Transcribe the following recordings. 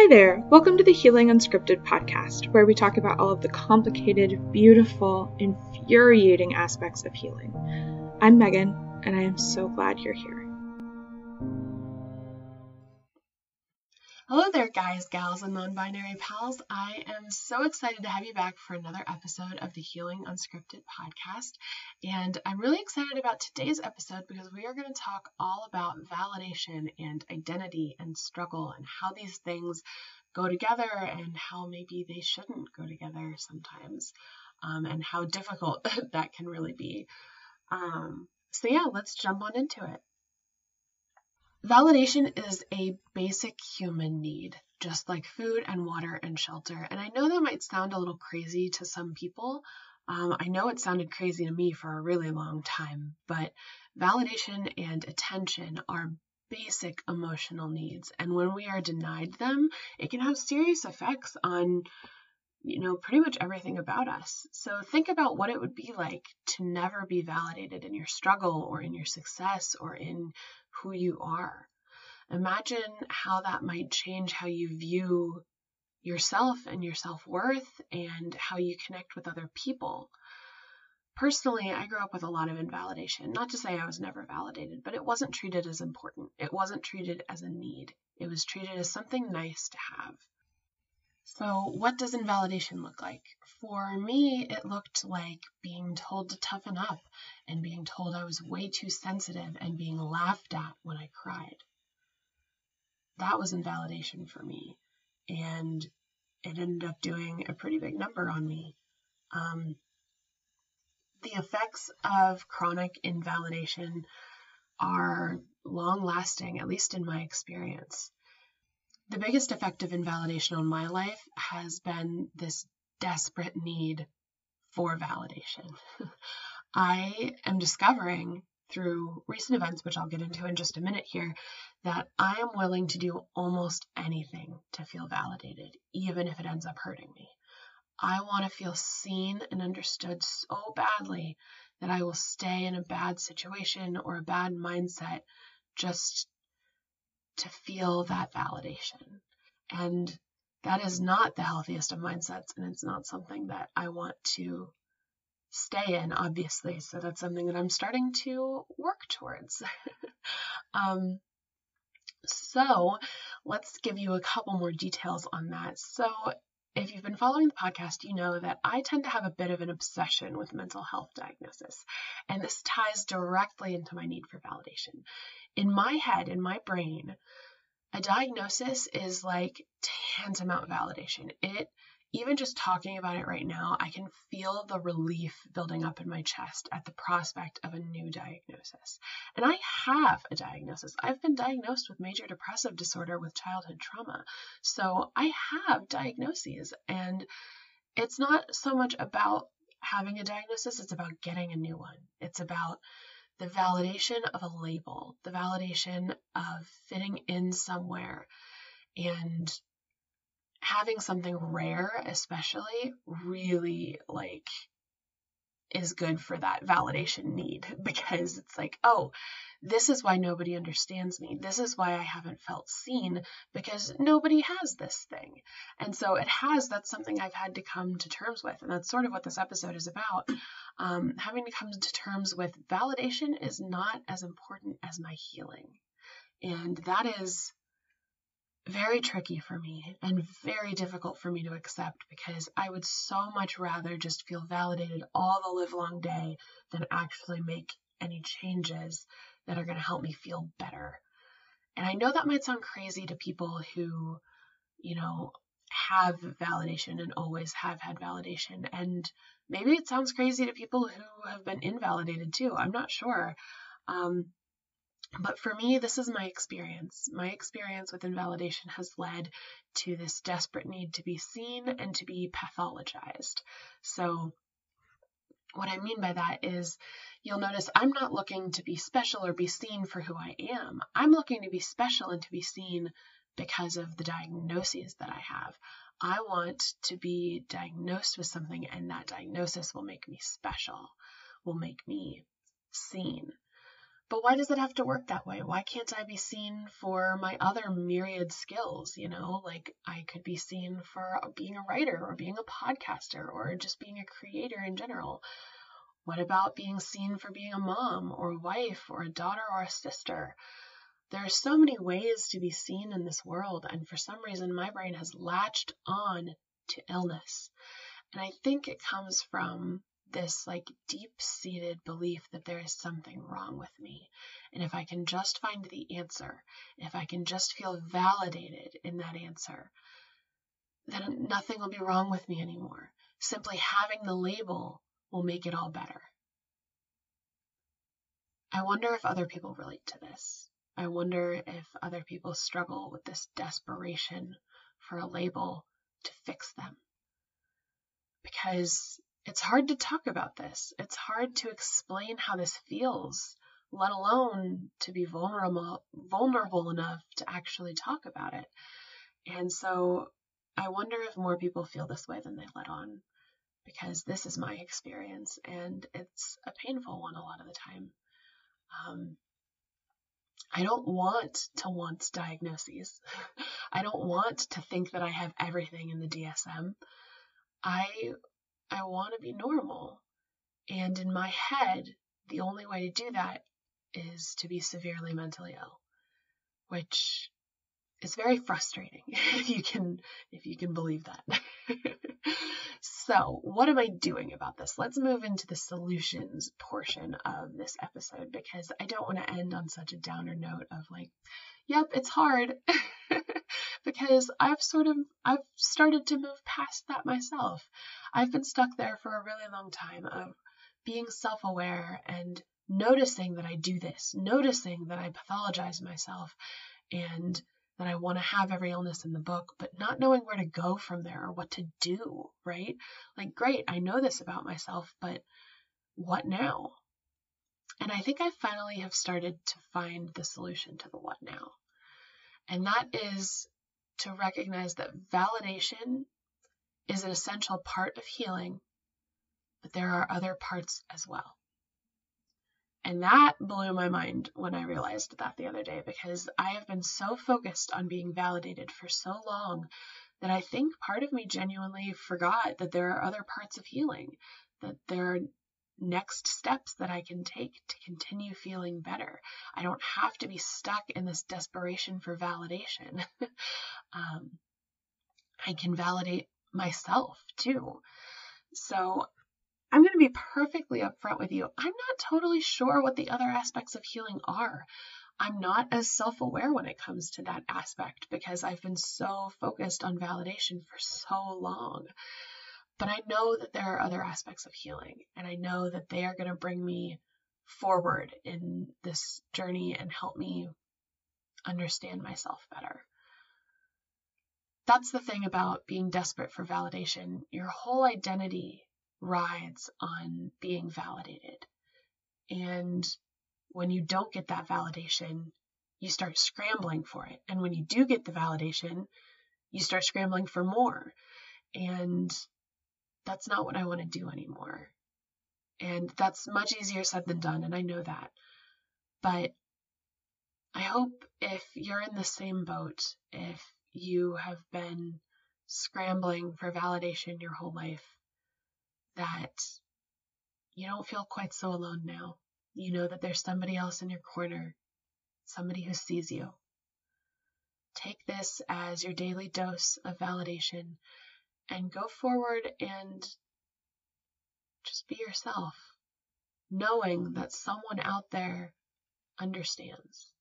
Hi there, welcome to the Healing Unscripted podcast, where we talk about all of the complicated, beautiful, infuriating aspects of healing. I'm Megan, and I am so glad you're here. Hello there, guys, gals, and non binary pals. I am so excited to have you back for another episode of the Healing Unscripted podcast. And I'm really excited about today's episode because we are going to talk all about validation and identity and struggle and how these things go together and how maybe they shouldn't go together sometimes um, and how difficult that can really be. Um, so, yeah, let's jump on into it. Validation is a basic human need, just like food and water and shelter. And I know that might sound a little crazy to some people. Um, I know it sounded crazy to me for a really long time, but validation and attention are basic emotional needs. And when we are denied them, it can have serious effects on you know, pretty much everything about us. So think about what it would be like to never be validated in your struggle or in your success or in who you are. Imagine how that might change how you view yourself and your self worth and how you connect with other people. Personally, I grew up with a lot of invalidation. Not to say I was never validated, but it wasn't treated as important. It wasn't treated as a need. It was treated as something nice to have. So, what does invalidation look like? For me, it looked like being told to toughen up and being told I was way too sensitive and being laughed at when I cried. That was invalidation for me. And it ended up doing a pretty big number on me. Um, the effects of chronic invalidation are long lasting, at least in my experience. The biggest effect of invalidation on my life has been this desperate need for validation. I am discovering through recent events, which I'll get into in just a minute here, that I am willing to do almost anything to feel validated, even if it ends up hurting me. I want to feel seen and understood so badly that I will stay in a bad situation or a bad mindset just to feel that validation. And that is not the healthiest of mindsets, and it's not something that I want to stay in, obviously. So that's something that I'm starting to work towards. um, so let's give you a couple more details on that. So, if you've been following the podcast, you know that I tend to have a bit of an obsession with mental health diagnosis, and this ties directly into my need for validation in my head, in my brain, a diagnosis is like tantamount validation. It, even just talking about it right now, I can feel the relief building up in my chest at the prospect of a new diagnosis. And I have a diagnosis. I've been diagnosed with major depressive disorder with childhood trauma. So I have diagnoses. And it's not so much about having a diagnosis, it's about getting a new one. It's about the validation of a label, the validation of fitting in somewhere, and having something rare, especially, really like is good for that validation need because it's like, oh, this is why nobody understands me. This is why I haven't felt seen because nobody has this thing. And so it has, that's something I've had to come to terms with. And that's sort of what this episode is about. Um, having to come to terms with validation is not as important as my healing. And that is very tricky for me and very difficult for me to accept because I would so much rather just feel validated all the live long day than actually make any changes that are going to help me feel better. And I know that might sound crazy to people who, you know, have validation and always have had validation. And maybe it sounds crazy to people who have been invalidated too. I'm not sure. Um, but for me, this is my experience. My experience with invalidation has led to this desperate need to be seen and to be pathologized. So, what I mean by that is you'll notice I'm not looking to be special or be seen for who I am. I'm looking to be special and to be seen because of the diagnoses that I have. I want to be diagnosed with something, and that diagnosis will make me special, will make me seen. But why does it have to work that way? Why can't I be seen for my other myriad skills? You know, like I could be seen for being a writer or being a podcaster or just being a creator in general. What about being seen for being a mom or a wife or a daughter or a sister? There are so many ways to be seen in this world, and for some reason, my brain has latched on to illness. And I think it comes from this like deep seated belief that there is something wrong with me. And if I can just find the answer, if I can just feel validated in that answer, then nothing will be wrong with me anymore. Simply having the label will make it all better. I wonder if other people relate to this. I wonder if other people struggle with this desperation for a label to fix them. Because it's hard to talk about this. It's hard to explain how this feels, let alone to be vulnerable vulnerable enough to actually talk about it. And so I wonder if more people feel this way than they let on because this is my experience and it's a painful one a lot of the time. Um, I don't want to want diagnoses. I don't want to think that I have everything in the DSM. I I want to be normal. And in my head, the only way to do that is to be severely mentally ill, which is very frustrating if you can if you can believe that. so, what am I doing about this? Let's move into the solutions portion of this episode because I don't want to end on such a downer note of like, yep, it's hard. because I've sort of I've started to move past that myself. I've been stuck there for a really long time of being self-aware and noticing that I do this, noticing that I pathologize myself and that I want to have every illness in the book, but not knowing where to go from there or what to do, right? Like, great, I know this about myself, but what now? And I think I finally have started to find the solution to the what now. And that is to recognize that validation is an essential part of healing, but there are other parts as well. And that blew my mind when I realized that the other day because I have been so focused on being validated for so long that I think part of me genuinely forgot that there are other parts of healing, that there are next steps that I can take to continue feeling better. I don't have to be stuck in this desperation for validation. um, I can validate myself too. So I'm going to be perfectly upfront with you. I'm not totally sure what the other aspects of healing are. I'm not as self aware when it comes to that aspect because I've been so focused on validation for so long. But I know that there are other aspects of healing, and I know that they are going to bring me forward in this journey and help me understand myself better. That's the thing about being desperate for validation. Your whole identity rides on being validated. And when you don't get that validation, you start scrambling for it. And when you do get the validation, you start scrambling for more. And that's not what I want to do anymore. And that's much easier said than done, and I know that. But I hope if you're in the same boat, if you have been scrambling for validation your whole life, that you don't feel quite so alone now. You know that there's somebody else in your corner, somebody who sees you. Take this as your daily dose of validation and go forward and just be yourself, knowing that someone out there understands.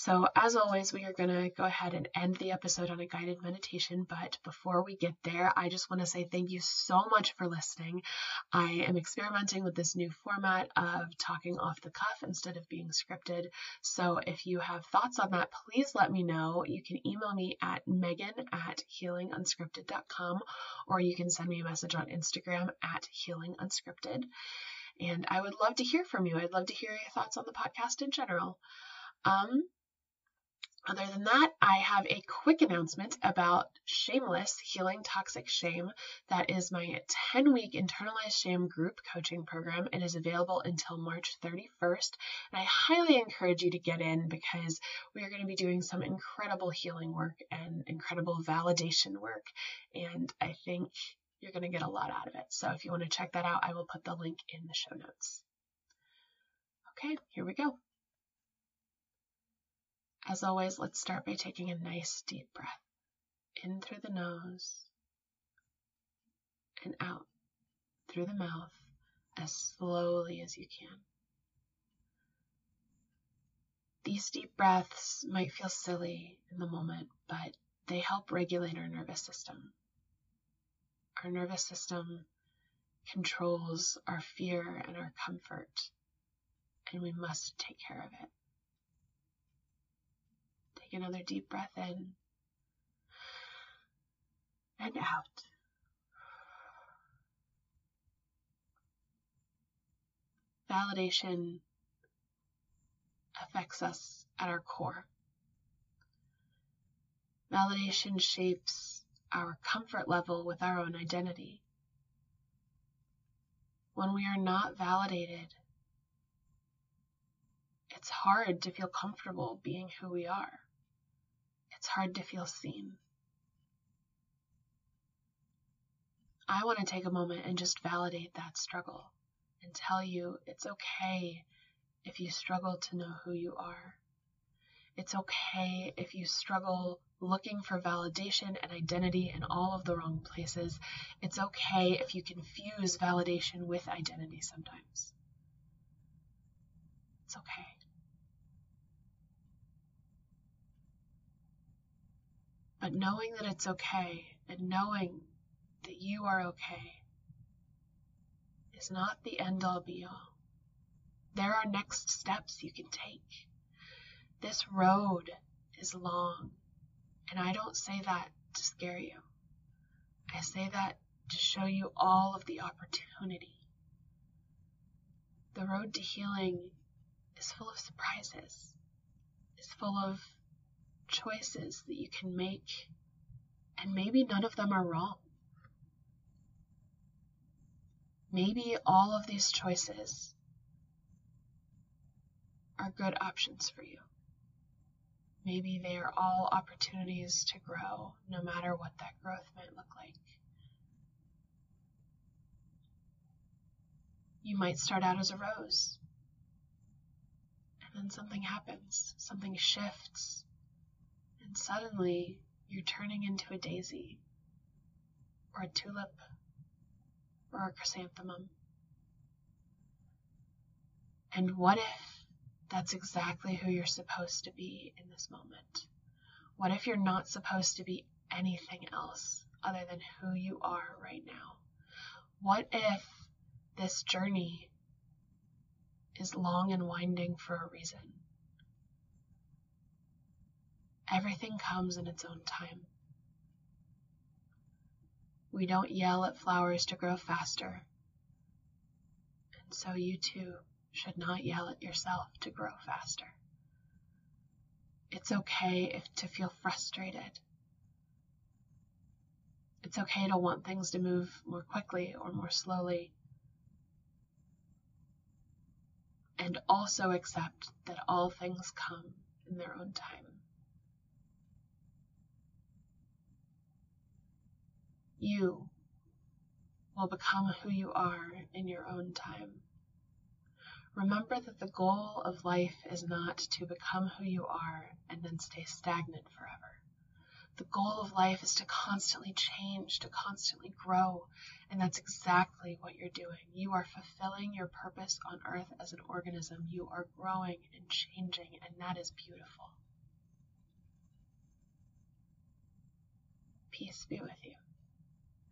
So, as always, we are going to go ahead and end the episode on a guided meditation. But before we get there, I just want to say thank you so much for listening. I am experimenting with this new format of talking off the cuff instead of being scripted. So, if you have thoughts on that, please let me know. You can email me at megan at healingunscripted.com or you can send me a message on Instagram at healingunscripted. And I would love to hear from you. I'd love to hear your thoughts on the podcast in general. Um, Other than that, I have a quick announcement about Shameless Healing Toxic Shame. That is my 10 week internalized shame group coaching program. And it is available until March 31st. And I highly encourage you to get in because we are going to be doing some incredible healing work and incredible validation work. And I think you're going to get a lot out of it. So if you want to check that out, I will put the link in the show notes. Okay, here we go. As always, let's start by taking a nice deep breath in through the nose and out through the mouth as slowly as you can. These deep breaths might feel silly in the moment, but they help regulate our nervous system. Our nervous system controls our fear and our comfort, and we must take care of it. Take another deep breath in and out. Validation affects us at our core. Validation shapes our comfort level with our own identity. When we are not validated, it's hard to feel comfortable being who we are it's hard to feel seen. I want to take a moment and just validate that struggle and tell you it's okay if you struggle to know who you are. It's okay if you struggle looking for validation and identity in all of the wrong places. It's okay if you confuse validation with identity sometimes. It's okay. But knowing that it's okay and knowing that you are okay is not the end all be all. There are next steps you can take. This road is long, and I don't say that to scare you. I say that to show you all of the opportunity. The road to healing is full of surprises, is full of choices that you can make, and maybe none of them are wrong. Maybe all of these choices are good options for you. Maybe they are all opportunities to grow, no matter what that growth might look like. You might start out as a rose, and then something happens, something shifts, and suddenly you're turning into a daisy, or a tulip, or a chrysanthemum. And what if that's exactly who you're supposed to be in this moment? What if you're not supposed to be anything else other than who you are right now? What if this journey is long and winding for a reason? Everything comes in its own time. We don't yell at flowers to grow faster. And so you too should not yell at yourself to grow faster. It's okay if to feel frustrated. It's okay to want things to move more quickly or more slowly. And also accept that all things come in their own time. You will become who you are in your own time. Remember that the goal of life is not to become who you are and then stay stagnant forever. The goal of life is to constantly change, to constantly grow, and that's exactly what you're doing. You are fulfilling your purpose on earth as an organism. You are growing and changing, and that is beautiful. Peace be with you.